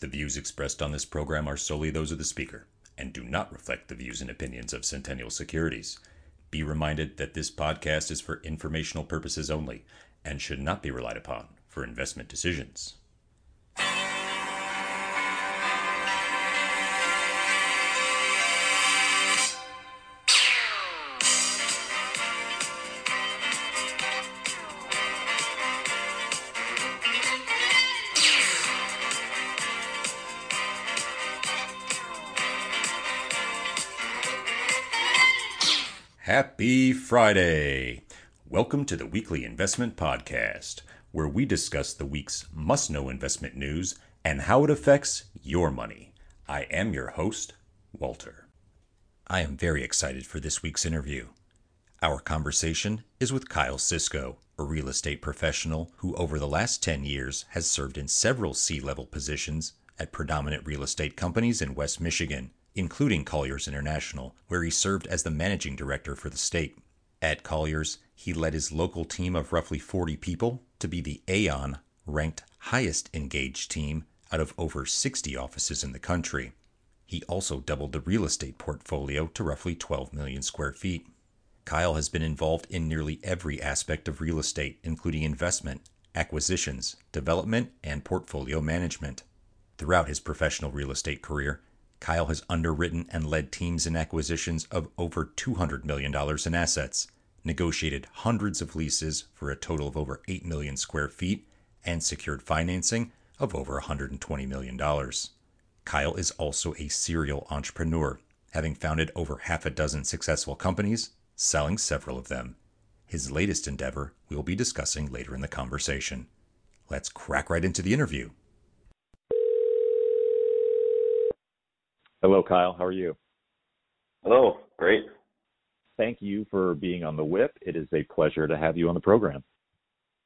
The views expressed on this program are solely those of the speaker and do not reflect the views and opinions of Centennial Securities. Be reminded that this podcast is for informational purposes only and should not be relied upon for investment decisions. Happy Friday! Welcome to the weekly investment podcast, where we discuss the week's must know investment news and how it affects your money. I am your host, Walter. I am very excited for this week's interview. Our conversation is with Kyle Sischo, a real estate professional who, over the last 10 years, has served in several C level positions at predominant real estate companies in West Michigan including Colliers International, where he served as the managing director for the state. At Colliers, he led his local team of roughly 40 people to be the Aon ranked highest engaged team out of over 60 offices in the country. He also doubled the real estate portfolio to roughly 12 million square feet. Kyle has been involved in nearly every aspect of real estate, including investment, acquisitions, development, and portfolio management. Throughout his professional real estate career, Kyle has underwritten and led teams in acquisitions of over $200 million in assets, negotiated hundreds of leases for a total of over 8 million square feet, and secured financing of over $120 million. Kyle is also a serial entrepreneur, having founded over half a dozen successful companies, selling several of them. His latest endeavor we'll be discussing later in the conversation. Let's crack right into the interview. Hello, Kyle. How are you? Hello. Great. Thank you for being on the whip. It is a pleasure to have you on the program.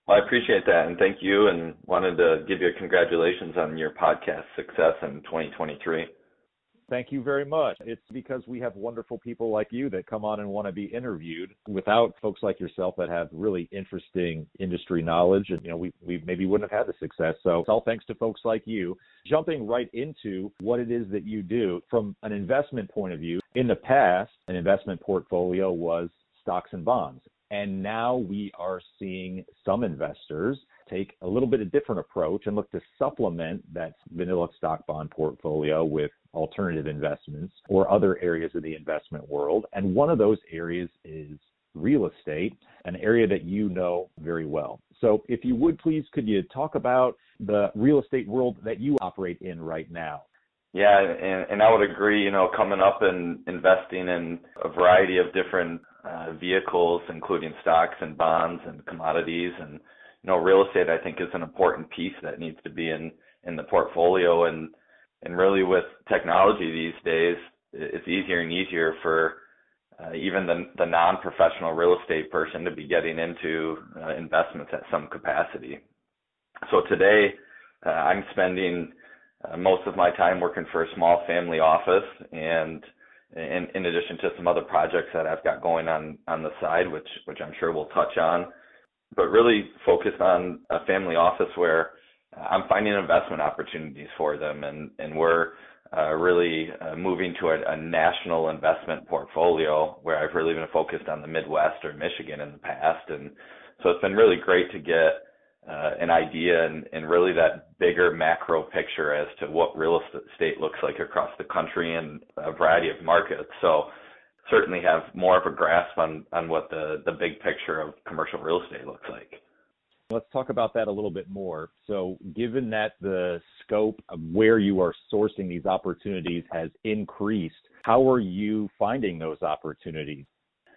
Well, I appreciate that, and thank you, and wanted to give you congratulations on your podcast success in 2023. Thank you very much. It's because we have wonderful people like you that come on and want to be interviewed. Without folks like yourself that have really interesting industry knowledge, and you know, we we maybe wouldn't have had the success. So it's all thanks to folks like you. Jumping right into what it is that you do from an investment point of view. In the past, an investment portfolio was stocks and bonds. And now we are seeing some investors take a little bit of different approach and look to supplement that vanilla stock bond portfolio with alternative investments or other areas of the investment world. And one of those areas is real estate, an area that you know very well. So if you would please, could you talk about the real estate world that you operate in right now? Yeah, and, and I would agree, you know, coming up and investing in a variety of different uh, vehicles, including stocks and bonds and commodities and you know, real estate I think is an important piece that needs to be in in the portfolio and and really with technology these days it's easier and easier for uh, even the the non-professional real estate person to be getting into uh, investments at some capacity. So today uh, I'm spending uh, most of my time working for a small family office and in, in addition to some other projects that I've got going on on the side, which which I'm sure we'll touch on but really focused on a family office where I'm finding investment opportunities for them, and and we're uh, really uh, moving to a, a national investment portfolio where I've really been focused on the Midwest or Michigan in the past, and so it's been really great to get uh, an idea and, and really that bigger macro picture as to what real estate looks like across the country and a variety of markets. So certainly have more of a grasp on on what the the big picture of commercial real estate looks like. Let's talk about that a little bit more. So, given that the scope of where you are sourcing these opportunities has increased, how are you finding those opportunities?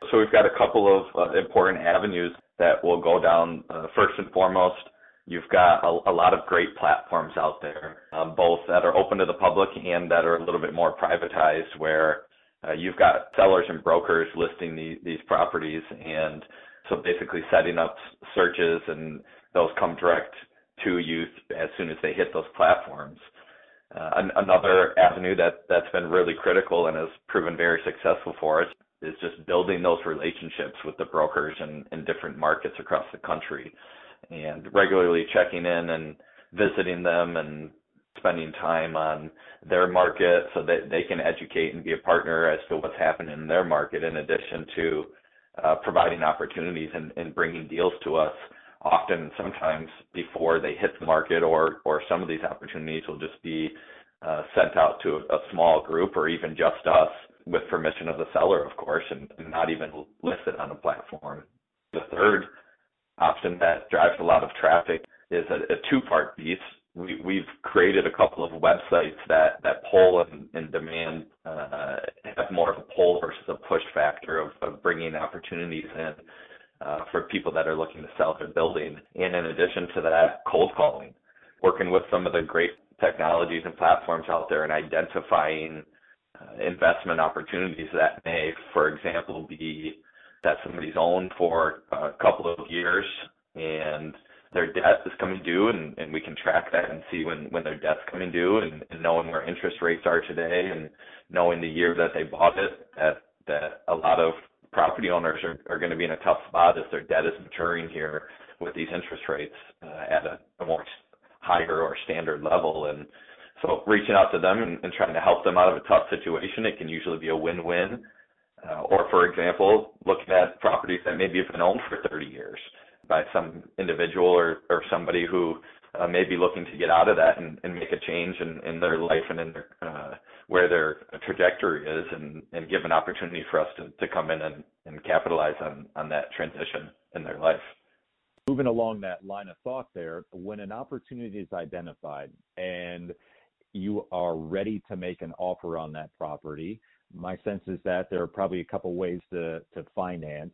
So, we've got a couple of uh, important avenues that will go down. Uh, first and foremost, you've got a, a, lot of great platforms out there, um, both that are open to the public and that are a little bit more privatized, where uh, you've got sellers and brokers listing the, these properties and so basically setting up searches and those come direct to you as soon as they hit those platforms. Uh, an, another avenue that, that's been really critical and has proven very successful for us is just building those relationships with the brokers in, in different markets across the country and regularly checking in and visiting them and spending time on their market so that they can educate and be a partner as to what's happening in their market in addition to uh, providing opportunities and, and bringing deals to us often sometimes before they hit the market or or some of these opportunities will just be uh, sent out to a, a small group or even just us with permission of the seller of course and, and not even listed on a platform. The third option that drives a lot of traffic is a, a two part piece we, we've created a couple of websites that, that pull and, and demand uh, have more of a pull versus a push factor of, of bringing opportunities in uh, for people that are looking to sell their building. And in addition to that, cold calling, working with some of the great technologies and platforms out there and identifying uh, investment opportunities that may, for example, be that somebody's owned for a couple of years and their debt is coming due and, and we can track that and see when, when their debt's coming due and, and knowing where interest rates are today and knowing the year that they bought it that that a lot of property owners are, are going to be in a tough spot as their debt is maturing here with these interest rates uh, at a, a more higher or standard level. And so reaching out to them and, and trying to help them out of a tough situation it can usually be a win-win. Uh, or for example looking at properties that maybe have been owned for 30 years by some individual or, or somebody who uh, may be looking to get out of that and, and make a change in, in their life and in their, uh, where their trajectory is and, and give an opportunity for us to, to come in and, and capitalize on, on that transition in their life. Moving along that line of thought there, when an opportunity is identified and you are ready to make an offer on that property, my sense is that there are probably a couple ways to, to finance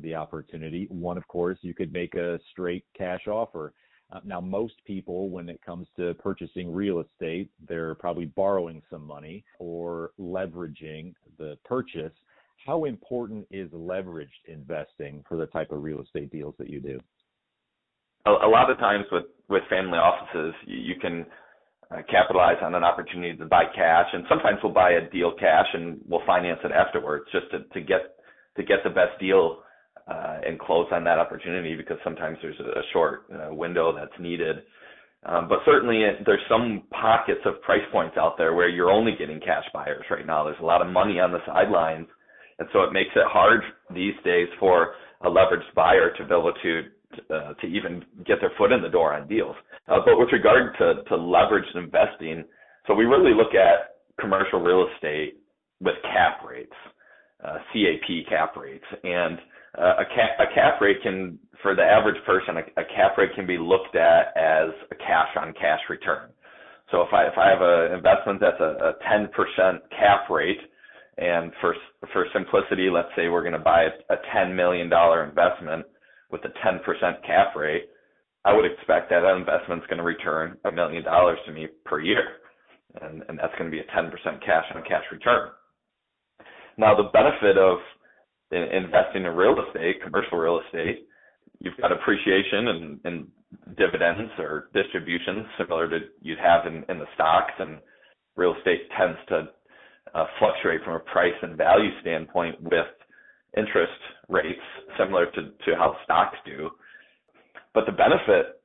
the opportunity. One, of course, you could make a straight cash offer. Uh, now, most people, when it comes to purchasing real estate, they're probably borrowing some money or leveraging the purchase. How important is leveraged investing for the type of real estate deals that you do? A, lot of times with, with family offices, you, can uh, capitalize on an opportunity to buy cash, and sometimes we'll buy a deal cash and we'll finance it afterwards just to, to get to get the best deal uh, and close on that opportunity because sometimes there's a short uh, window that's needed. Um, but certainly it, there's some pockets of price points out there where you're only getting cash buyers right now. There's a lot of money on the sidelines. And so it makes it hard these days for a leveraged buyer to be able to uh, to even get their foot in the door on deals. Uh, but with regard to, to leveraged investing, so we really look at commercial real estate with cap rates, uh, CAP cap rates, and uh, a cap a cap rate can for the average person a, a cap rate can be looked at as a cash on cash return. So if I if I have an investment that's a, a 10% cap rate, and for for simplicity, let's say we're going to buy a, a 10 million dollar investment with a 10% cap rate, I would expect that that investment's going to return a million dollars to me per year, and and that's going to be a 10% cash on cash return. Now the benefit of investing in real estate, commercial real estate, you've got appreciation and, and dividends or distributions similar to you'd have in, in the stocks and real estate tends to uh, fluctuate from a price and value standpoint with interest rates similar to, to how stocks do. But the benefit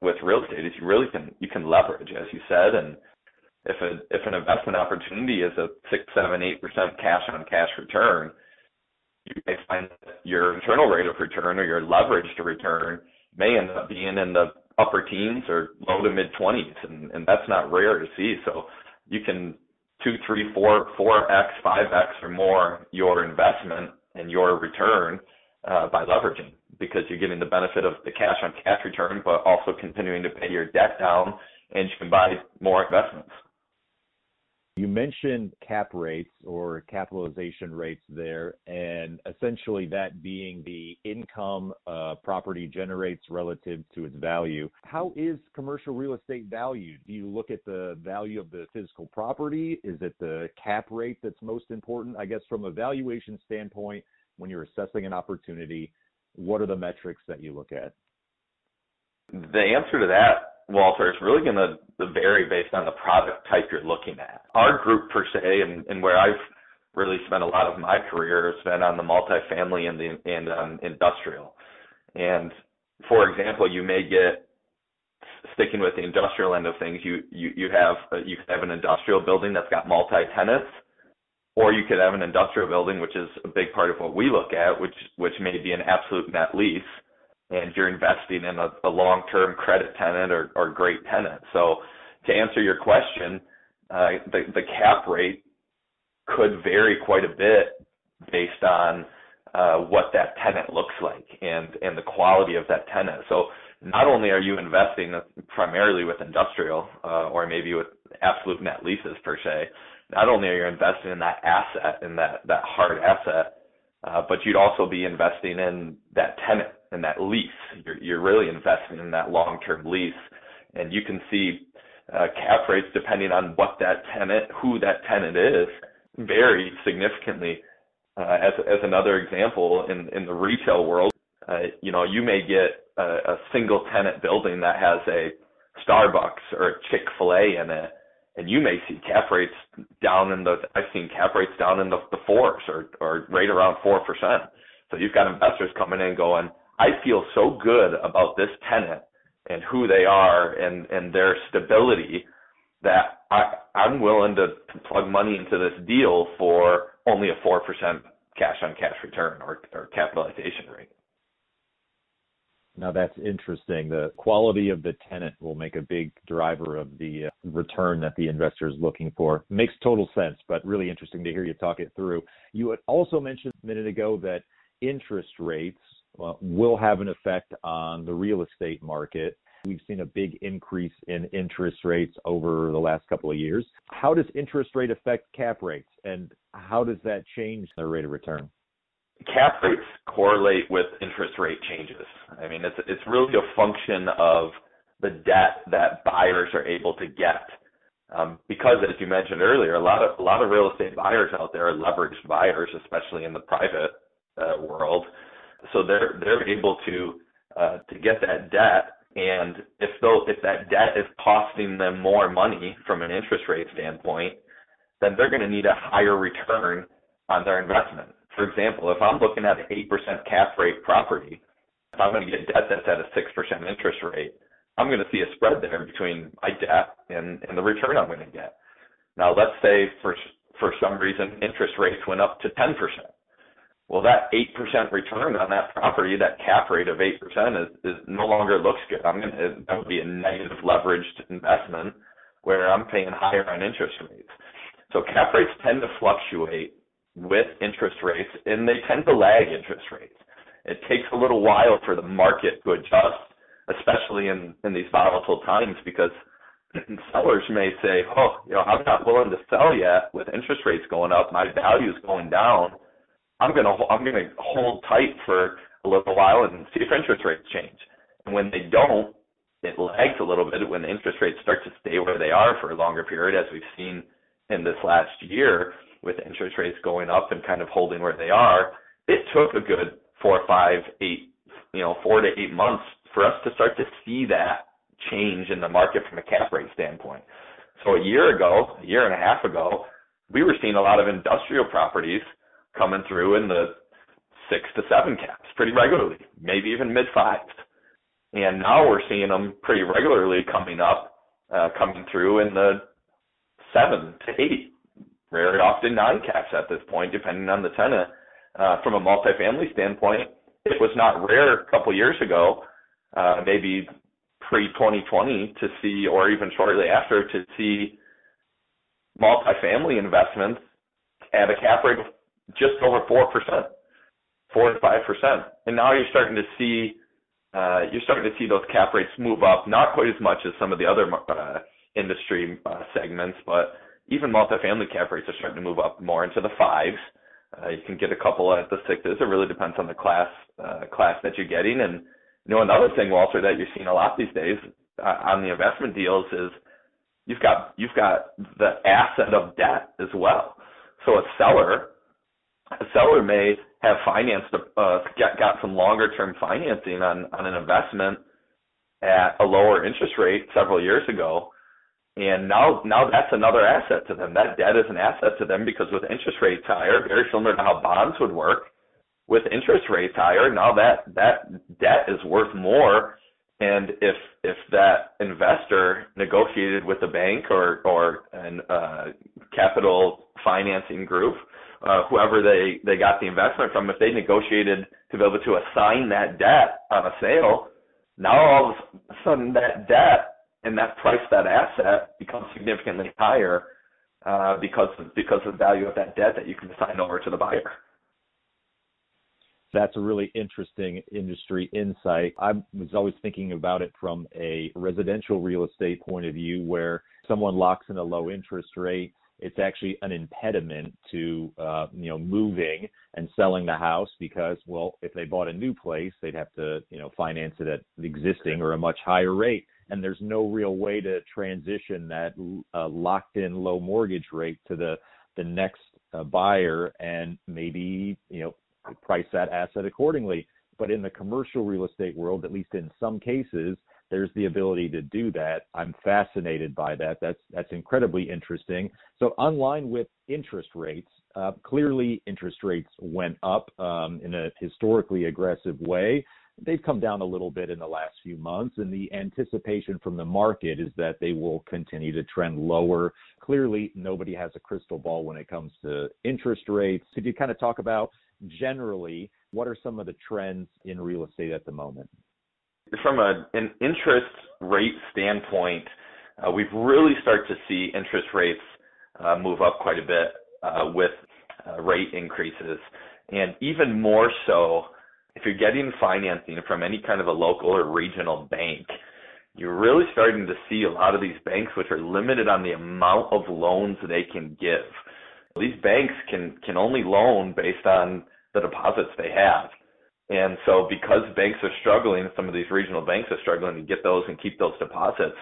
with real estate is you really can you can leverage, as you said, and if a if an investment opportunity is a six, seven, eight percent cash on cash return, you may find that your internal rate of return or your leverage to return may end up being in the upper teens or low to mid 20s, and, and that's not rare to see. So you can two, three, four, four x, five x or more your investment and your return uh, by leveraging because you're getting the benefit of the cash on cash return, but also continuing to pay your debt down, and you can buy more investments. You mentioned cap rates or capitalization rates there, and essentially that being the income uh, property generates relative to its value. How is commercial real estate valued? Do you look at the value of the physical property? Is it the cap rate that's most important? I guess from a valuation standpoint, when you're assessing an opportunity, what are the metrics that you look at? The answer to that Walter, it's really going to vary based on the product type you're looking at. Our group per se, and, and where I've really spent a lot of my career has been on the multifamily and the and um, industrial. And for example, you may get sticking with the industrial end of things, you you you have uh, you could have an industrial building that's got multi tenants, or you could have an industrial building, which is a big part of what we look at, which which may be an absolute net lease, and you're investing in a, a long term credit tenant or or great tenant. So to answer your question, uh, the the cap rate could vary quite a bit based on uh, what that tenant looks like and and the quality of that tenant. So not only are you investing primarily with industrial uh, or maybe with absolute net leases per se, not only are you investing in that asset in that that hard asset, uh, but you'd also be investing in that tenant and that lease. You're you're really investing in that long-term lease, and you can see uh, cap rates depending on what that tenant, who that tenant is, vary significantly. Uh, as as another example, in in the retail world, uh, you know, you may get a, a single tenant building that has a Starbucks or a Chick Fil A in it, and you may see cap rates down in the I've seen cap rates down in the, the fours or or right around four percent. So you've got investors coming in going, I feel so good about this tenant and who they are and and their stability that I I'm willing to, to plug money into this deal for only a four percent cash on cash return or, or capitalization rate. Now that's interesting. The quality of the tenant will make a big driver of the uh, return that the investor is looking for. Makes total sense, but really interesting to hear you talk it through. You also mentioned a minute ago that interest rates will have an effect on the real estate market. We've seen a big increase in interest rates over the last couple of years. How does interest rate affect cap rates, and how does that change the rate of return? cap rates correlate with interest rate changes. I mean, it's it's really a function of the debt that buyers are able to get. Um, because as you mentioned earlier, a lot of a lot of real estate buyers out there are leveraged buyers, especially in the private uh, world. So they're they're able to uh, to get that debt, and if though if that debt is costing them more money from an interest rate standpoint, then they're going to need a higher return on their investment. For example, if I'm looking at an 8% cap rate property, if I'm going to get debt that's at a 6% interest rate, I'm going to see a spread there between my debt and, and the return I'm going to get. Now, let's say for, for some reason interest rates went up to 10%. Well, that 8% return on that property, that cap rate of 8% is, is no longer looks good. I'm going to, that would be a negative leveraged investment where I'm paying higher on interest rates. So cap rates tend to fluctuate with interest rates, and they tend to lag interest rates. It takes a little while for the market to adjust, especially in, in these volatile times, because sellers may say, "Oh, you know, I'm not willing to sell yet with interest rates going up. My value is going down. I'm gonna I'm gonna hold tight for a little while and see if interest rates change." And when they don't, it lags a little bit when the interest rates start to stay where they are for a longer period, as we've seen in this last year with interest rates going up and kind of holding where they are, it took a good four, five, eight, you know, four to eight months for us to start to see that change in the market from a cap rate standpoint. So a year ago, a year and a half ago, we were seeing a lot of industrial properties coming through in the six to seven caps pretty regularly, maybe even mid fives. And now we're seeing them pretty regularly coming up, uh, coming through in the seven to eight very often nine caps at this point, depending on the tenant. Uh, from a multifamily standpoint, it was not rare a couple years ago, uh, maybe pre 2020 to see, or even shortly after, to see multifamily investments at a cap rate of just over four percent, four to five percent, and now you're starting to see uh, you're starting to see those cap rates move up, not quite as much as some of the other uh, industry uh, segments, but even multifamily cap rates are starting to move up more into the fives. Uh, you can get a couple at the sixes. It really depends on the class uh, class that you're getting. And you know another thing, Walter, that you're seeing a lot these days uh, on the investment deals is you've got you've got the asset of debt as well. So a seller a seller may have financed uh, got, got some longer term financing on on an investment at a lower interest rate several years ago and now, now that's another asset to them. That debt is an asset to them because with interest rates higher, very similar to how bonds would work, with interest rates higher, now that that debt is worth more And if if that investor negotiated with a bank or or an uh, capital financing group, uh, whoever they they got the investment from, if they negotiated to be able to assign that debt on a sale, now all of a sudden that debt and that price that asset becomes significantly higher uh, because of, because of the value of that debt that you can assign over to the buyer that's a really interesting industry insight. I was always thinking about it from a residential real estate point of view where someone locks in a low interest rate it's actually an impediment to uh, you know moving and selling the house because well if they bought a new place they'd have to you know finance it at the existing or a much higher rate and there's no real way to transition that uh, locked in low mortgage rate to the the next uh, buyer and maybe you know price that asset accordingly. But in the commercial real estate world, at least in some cases, there's the ability to do that. I'm fascinated by that. That's that's incredibly interesting. So, online with interest rates, uh, clearly interest rates went up um, in a historically aggressive way. They've come down a little bit in the last few months, and the anticipation from the market is that they will continue to trend lower. Clearly, nobody has a crystal ball when it comes to interest rates. Could you kind of talk about generally, what are some of the trends in real estate at the moment? From a, an interest rate standpoint, uh, we've really started to see interest rates uh, move up quite a bit uh, with uh, rate increases. And even more so, if you're getting financing from any kind of a local or regional bank, you're really starting to see a lot of these banks which are limited on the amount of loans they can give these banks can can only loan based on the deposits they have. And so because banks are struggling, some of these regional banks are struggling to get those and keep those deposits,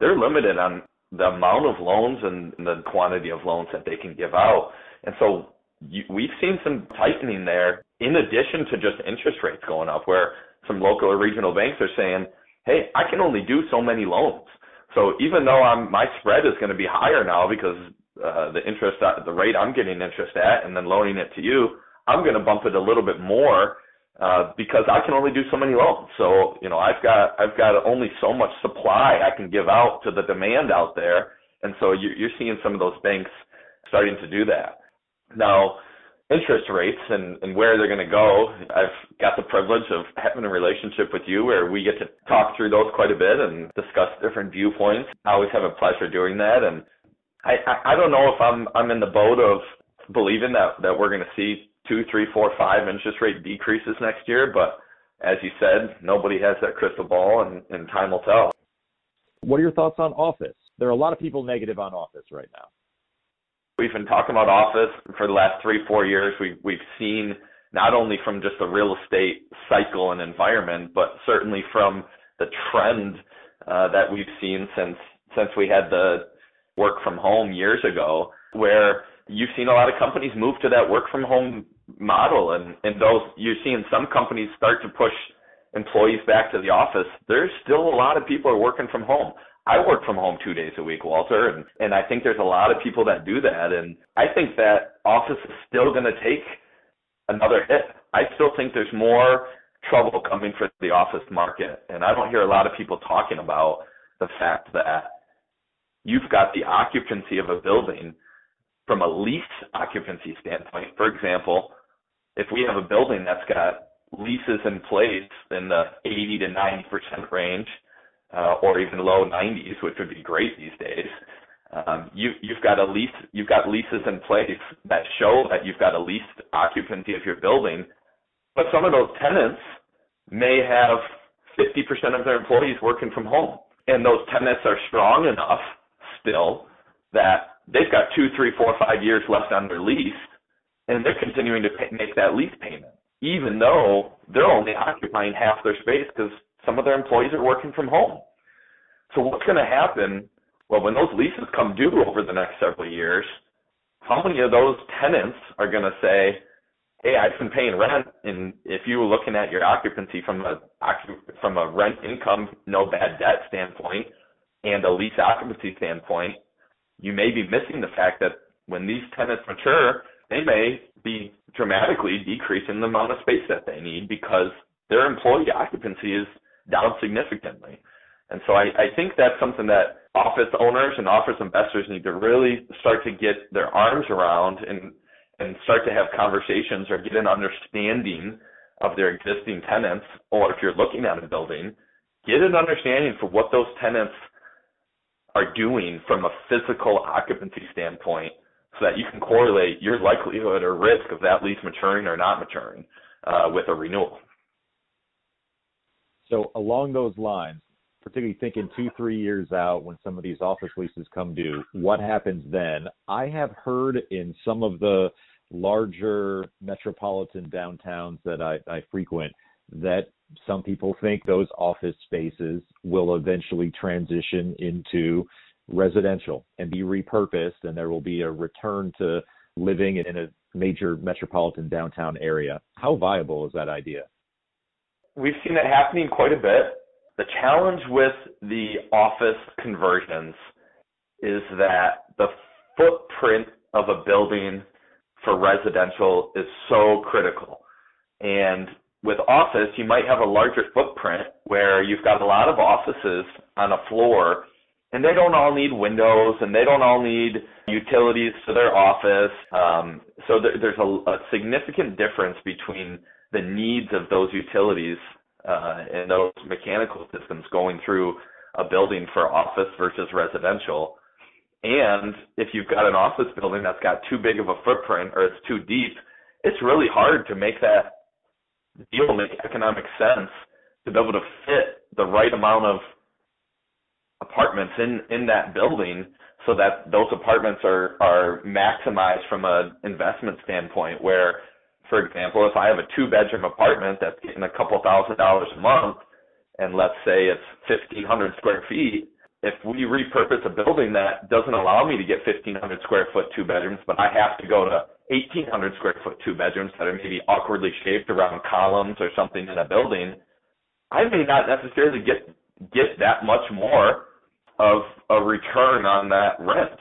they're limited on the amount of loans and the quantity of loans that they can give out. And so you, we've seen some tightening there in addition to just interest rates going up where some local or regional banks are saying, "Hey, I can only do so many loans." So even though I'm my spread is going to be higher now because uh, the interest the rate I'm getting interest at and then loaning it to you, I'm going to bump it a little bit more uh, because I can only do so many loans. So you know I've got I've got only so much supply I can give out to the demand out there, and so you, you're seeing some of those banks starting to do that. Now interest rates and, and where they're going to go. I've got the privilege of having a relationship with you where we get to talk through those quite a bit and discuss different viewpoints. I always have a pleasure doing that. And I, I, I don't know if I'm I'm in the boat of believing that that we're going to see two, three, four, five interest rate decreases next year, but as you said, nobody has that crystal ball, and, and time will tell. What are your thoughts on office? There are a lot of people negative on office right now. We've been talking about office for the last three, four years. We, we've seen not only from just the real estate cycle and environment, but certainly from the trend uh, that we've seen since since we had the work from home years ago, where you've seen a lot of companies move to that work from home model and, and those you're seeing some companies start to push employees back to the office. There's still a lot of people are working from home. I work from home two days a week, Walter, and, and I think there's a lot of people that do that. And I think that office is still going to take another hit. I still think there's more trouble coming for the office market. And I don't hear a lot of people talking about the fact that you've got the occupancy of a building from a lease occupancy standpoint. For example, if we have a building that's got leases in place in the 80 to 90% range, uh, or even low 90s, which would be great these days. Um, you, you've got a lease, you've got leases in place that show that you've got a leased occupancy of your building, but some of those tenants may have 50% of their employees working from home, and those tenants are strong enough still that they've got two, three, four, five years left on their lease, and they're continuing to pay, make that lease payment, even though they're only occupying half their space because some of their employees are working from home. So what's going to happen? Well, when those leases come due over the next several years, how many of those tenants are going to say, "Hey, I've been paying rent," and if you were looking at your occupancy from a from a rent income, no bad debt standpoint, and a lease occupancy standpoint, you may be missing the fact that when these tenants mature, they may be dramatically decreasing the amount of space that they need because their employee occupancy is down significantly. And so I, I think that's something that office owners and office investors need to really start to get their arms around and and start to have conversations or get an understanding of their existing tenants, or if you're looking at a building, get an understanding for what those tenants are doing from a physical occupancy standpoint so that you can correlate your likelihood or risk of that lease maturing or not maturing uh, with a renewal. So along those lines, particularly thinking two, three years out when some of these office leases come due, what happens then? I have heard in some of the larger metropolitan downtowns that I, I frequent that some people think those office spaces will eventually transition into residential and be repurposed, and there will be a return to living in a major metropolitan downtown area. How viable is that idea? We've seen that happening quite a bit. The challenge with the office conversions is that the footprint of a building for residential is so critical. And with office, you might have a larger footprint where you've got a lot of offices on a floor and they don't all need windows and they don't all need utilities to their office. Um, so there, there's a, a, significant difference between the needs of those utilities uh, and those mechanical systems going through a building for office versus residential. And if you've got an office building that's got too big of a footprint or it's too deep, it's really hard to make that deal make economic sense to be able to fit the right amount of apartments in in that building so that those apartments are are maximized from an investment standpoint where for example if i have a two bedroom apartment that's getting a couple thousand dollars a month and let's say it's 1500 square feet if we repurpose a building that doesn't allow me to get 1500 square foot two bedrooms but i have to go to 1,800 square foot two bedrooms that are maybe awkwardly shaped around columns or something in a building, I may not necessarily get get that much more of a return on that rent.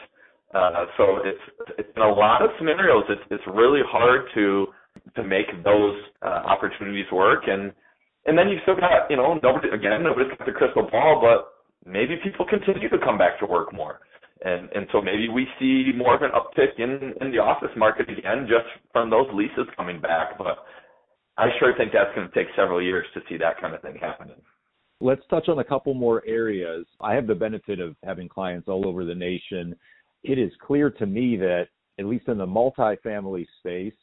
Uh, so it's, it's in a lot of scenarios, it's it's really hard to to make those uh, opportunities work. And and then you've still got you know nobody again nobody's got the crystal ball, but maybe people continue to come back to work more and and so maybe we see more of an uptick in in the office market again just from those leases coming back. But I sure think that's going to take several years to see that kind of thing happening. Let's touch on a couple more areas. I have the benefit of having clients all over the nation. It is clear to me that at least in the multifamily space,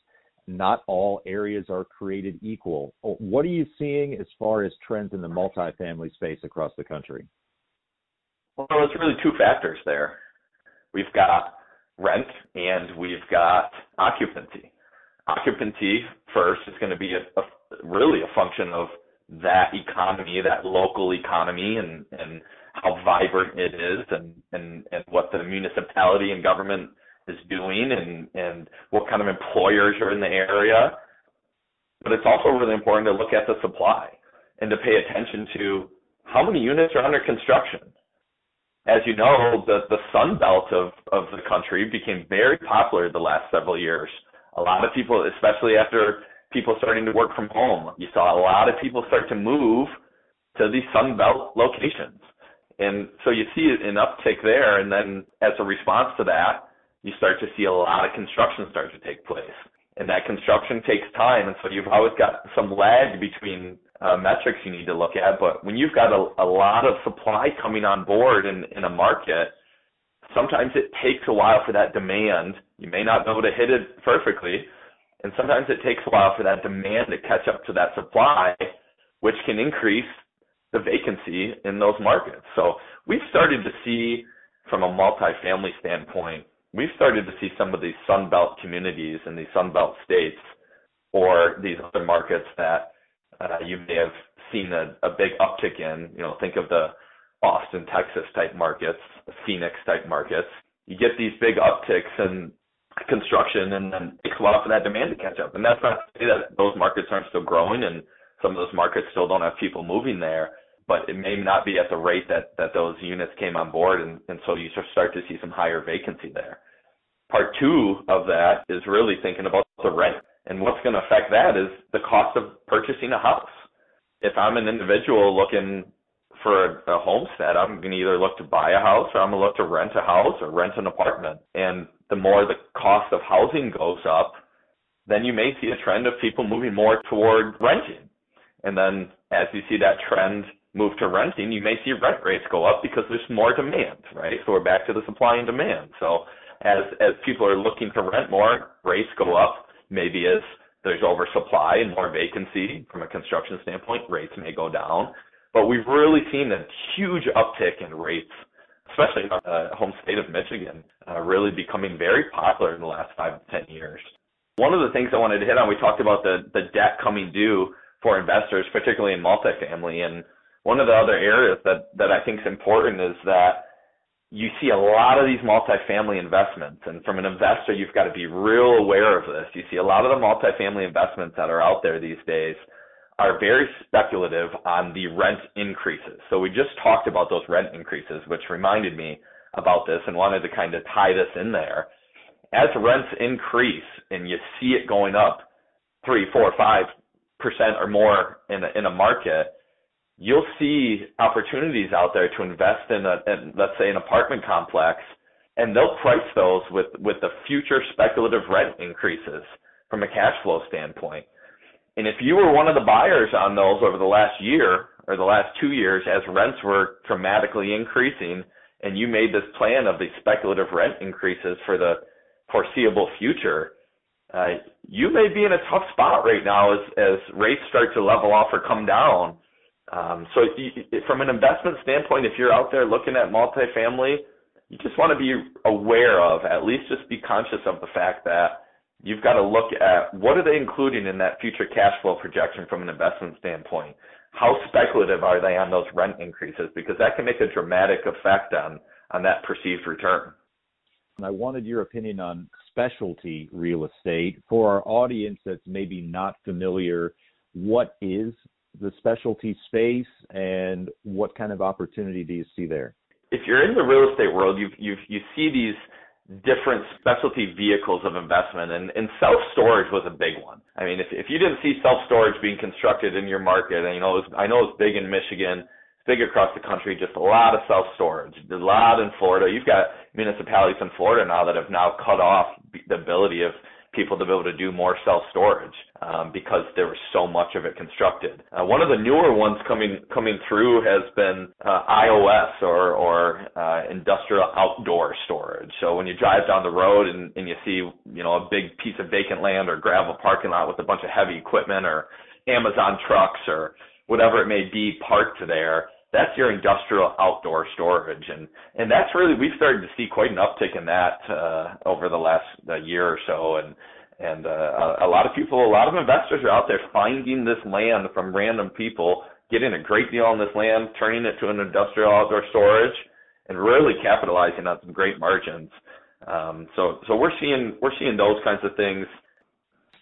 not all areas are created equal. What are you seeing as far as trends in the multifamily space across the country? Well, it's really two factors there. We've got rent and we've got occupancy. Occupancy first is going to be a, a really a function of that economy, that local economy, and and how vibrant it is, and and and what the municipality and government is doing, and and what kind of employers are in the area. But it's also really important to look at the supply and to pay attention to how many units are under construction as you know, the the Sun Belt of of the country became very popular the last several years. A lot of people, especially after people starting to work from home, you saw a lot of people start to move to these Sun Belt locations. And so you see an uptick there, and then as a response to that, you start to see a lot of construction start to take place. And that construction takes time, and so you've always got some lag between uh, metrics you need to look at. But when you've got a, a lot of supply coming on board in, in a market, sometimes it takes a while for that demand. You may not be able to hit it perfectly, and sometimes it takes a while for that demand to catch up to that supply, which can increase the vacancy in those markets. So we've started to see, from a multifamily standpoint, we've started to see some of these Sun Belt communities and these Sun Belt states or these other markets that you may have seen a, big uptick in. You know, think of the Austin, Texas type markets, the Phoenix type markets. You get these big upticks in construction, and then it takes a while for that demand to catch up. And that's not to say that those markets aren't still growing, and some of those markets still don't have people moving there. But it may not be at the rate that those units came on board, and, and so you start to see some higher vacancy there. Part two of that is really thinking about the rent and what's going to affect that is the cost of purchasing a house. if I'm an individual looking for a, a homestead, I'm going to either look to buy a house or I'm going to look to rent a house or rent an apartment. And the more the cost of housing goes up, then you may see a trend of people moving more toward renting. And then as you see that trend move to renting, you may see rent rates go up because there's more demand, right? So we're back to the supply and demand. So as as people are looking to rent more, rates go up. Maybe as there's oversupply and more vacancy from a construction standpoint, rates may go down. But we've really seen a huge uptick in rates, especially in our uh, home state of Michigan, uh, really becoming very popular in the last five to ten years. One of the things I wanted to hit on, we talked about the the debt coming due for investors, particularly in multifamily, and one of the other areas that that I think is important is that you see a lot of these multifamily investments, and from an investor, you've got to be real aware of this. You see a lot of the multifamily investments that are out there these days are very speculative on the rent increases. So we just talked about those rent increases, which reminded me about this and wanted to kind of tie this in there. As rents increase and you see it going up three, four, five percent or more in a, in a market, you'll see opportunities out there to invest in a, in, let's say, an apartment complex, and they'll price those with with the future speculative rent increases from a cash flow standpoint. And if you were one of the buyers on those over the last year or the last two years as rents were dramatically increasing and you made this plan of these speculative rent increases for the foreseeable future, uh, you may be in a tough spot right now as, as rates start to level off or come down. Um, so from an investment standpoint, if you're out there looking at multifamily, you just want to be aware of, at least just be conscious of the fact that you've got to look at what are they including in that future cash flow projection from an investment standpoint? How speculative are they on those rent increases? Because that can make a dramatic effect on, on that perceived return. And I wanted your opinion on specialty real estate. For our audience that's maybe not familiar, what is the specialty space and what kind of opportunity do you see there? If you're in the real estate world, you you you see these different specialty vehicles of investment and, and self storage was a big one. I mean, if if you didn't see self storage being constructed in your market, and you know, was, I know it's big in Michigan, it's big across the country, just a lot of self storage. A lot in Florida. You've got municipalities in Florida now that have now cut off the ability of people to be able to do more self storage um, because there was so much of it constructed. Uh, one of the newer ones coming coming through has been uh, IOS or or uh, industrial outdoor storage. So when you drive down the road and, and you see you know a big piece of vacant land or gravel parking lot with a bunch of heavy equipment or Amazon trucks or whatever it may be parked there that's your industrial outdoor storage and and that's really we've started to see quite an uptick in that uh over the last uh, year or so and and uh, a lot of people a lot of investors are out there finding this land from random people getting a great deal on this land turning it to an industrial outdoor storage and really capitalizing on some great margins. Um so so we're seeing we're seeing those kinds of things.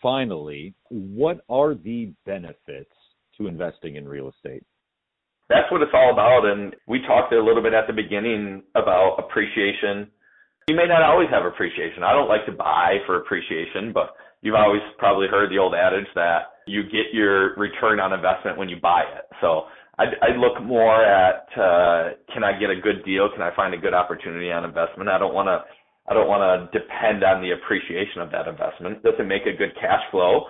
Finally what are the benefits to investing in real estate that's what it's all about. And we talked a little bit at the beginning about appreciation. You may not always have appreciation. I don't like to buy for appreciation, but you've always probably heard the old adage that you get your return on investment when you buy it. So I'd, I'd look more at uh, can I get a good deal? Can I find a good opportunity on investment? I don't want to I don't want to depend on the appreciation of that investment. Does it make a good cash flow?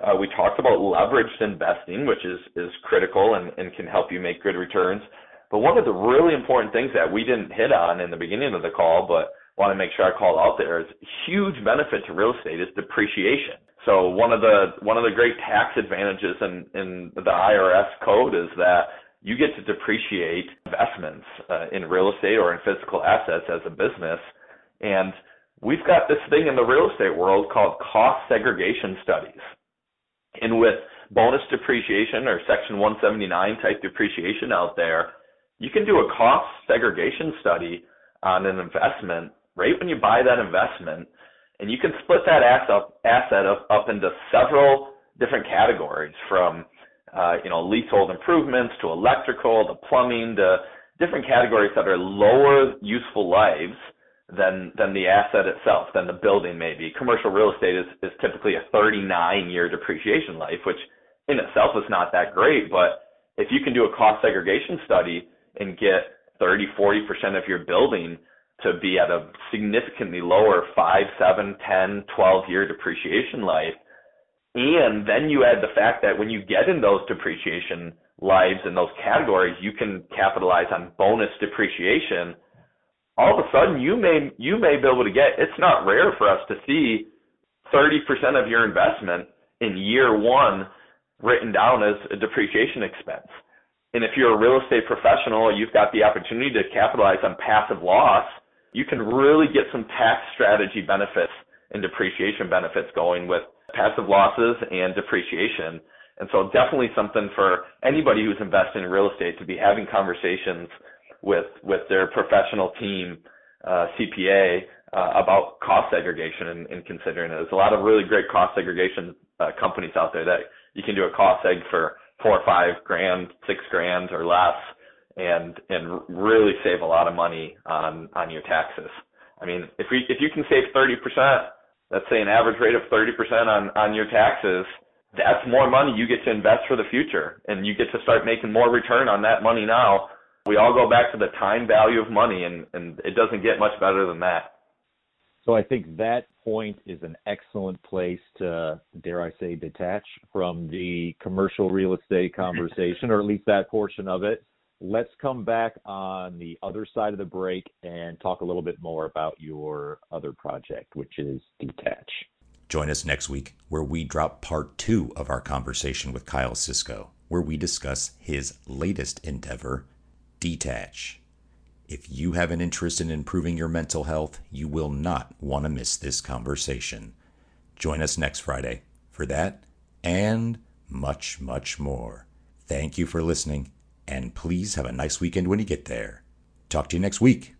Uh, we talked about leveraged investing, which is, critical and, can help you make good returns. But one of the really important things that we didn't hit on in the beginning of the call, but want to make sure I call out there is huge benefit to real estate is depreciation. So one of the one of the great tax advantages in, in the IRS code is that you get to depreciate investments uh, in real estate or in physical assets as a business. And we've got this thing in the real estate world called cost segregation studies. And with bonus depreciation or Section 179 type depreciation out there, you can do a cost segregation study on an investment right when you buy that investment, and you can split that asset up, into several different categories from uh, you know leasehold improvements to electrical to plumbing to different categories that are lower useful lives than than the asset itself, than the building maybe. Commercial real estate is, is typically a 39 year depreciation life, which in itself is not that great, but if you can do a cost segregation study and get 30, 40% of your building to be at a significantly lower 5, 7, 10, 12 year depreciation life, and then you add the fact that when you get in those depreciation lives in those categories, you can capitalize on bonus depreciation. All of a sudden, you may you may be able to get. It's not rare for us to see 30% of your investment in year one written down as a depreciation expense. And if you're a real estate professional, you've got the opportunity to capitalize on passive loss. You can really get some tax strategy benefits and depreciation benefits going with passive losses and depreciation. And so definitely something for anybody who's investing in real estate to be having conversations with with their professional team, uh, CPA, uh, about cost segregation and, and, considering it. There's a lot of really great cost segregation uh, companies out there that you can do a cost seg for four or five grand, six grand or less, and and really save a lot of money on on your taxes. I mean, if we if you can save 30 percent, let's say an average rate of 30 percent on on your taxes, that's more money you get to invest for the future, and you get to start making more return on that money now. We all go back to the time value of money, and and it doesn't get much better than that. So I think that point is an excellent place to, dare I say, detach from the commercial real estate conversation, or at least that portion of it. Let's come back on the other side of the break and talk a little bit more about your other project, which is Detach. Join us next week where we drop part two of our conversation with Kyle Sischo, where we discuss his latest endeavor, Detach. If you have an interest in improving your mental health, you will not want to miss this conversation. Join us next Friday for that and much, much more. Thank you for listening, and please have a nice weekend when you get there. Talk to you next week.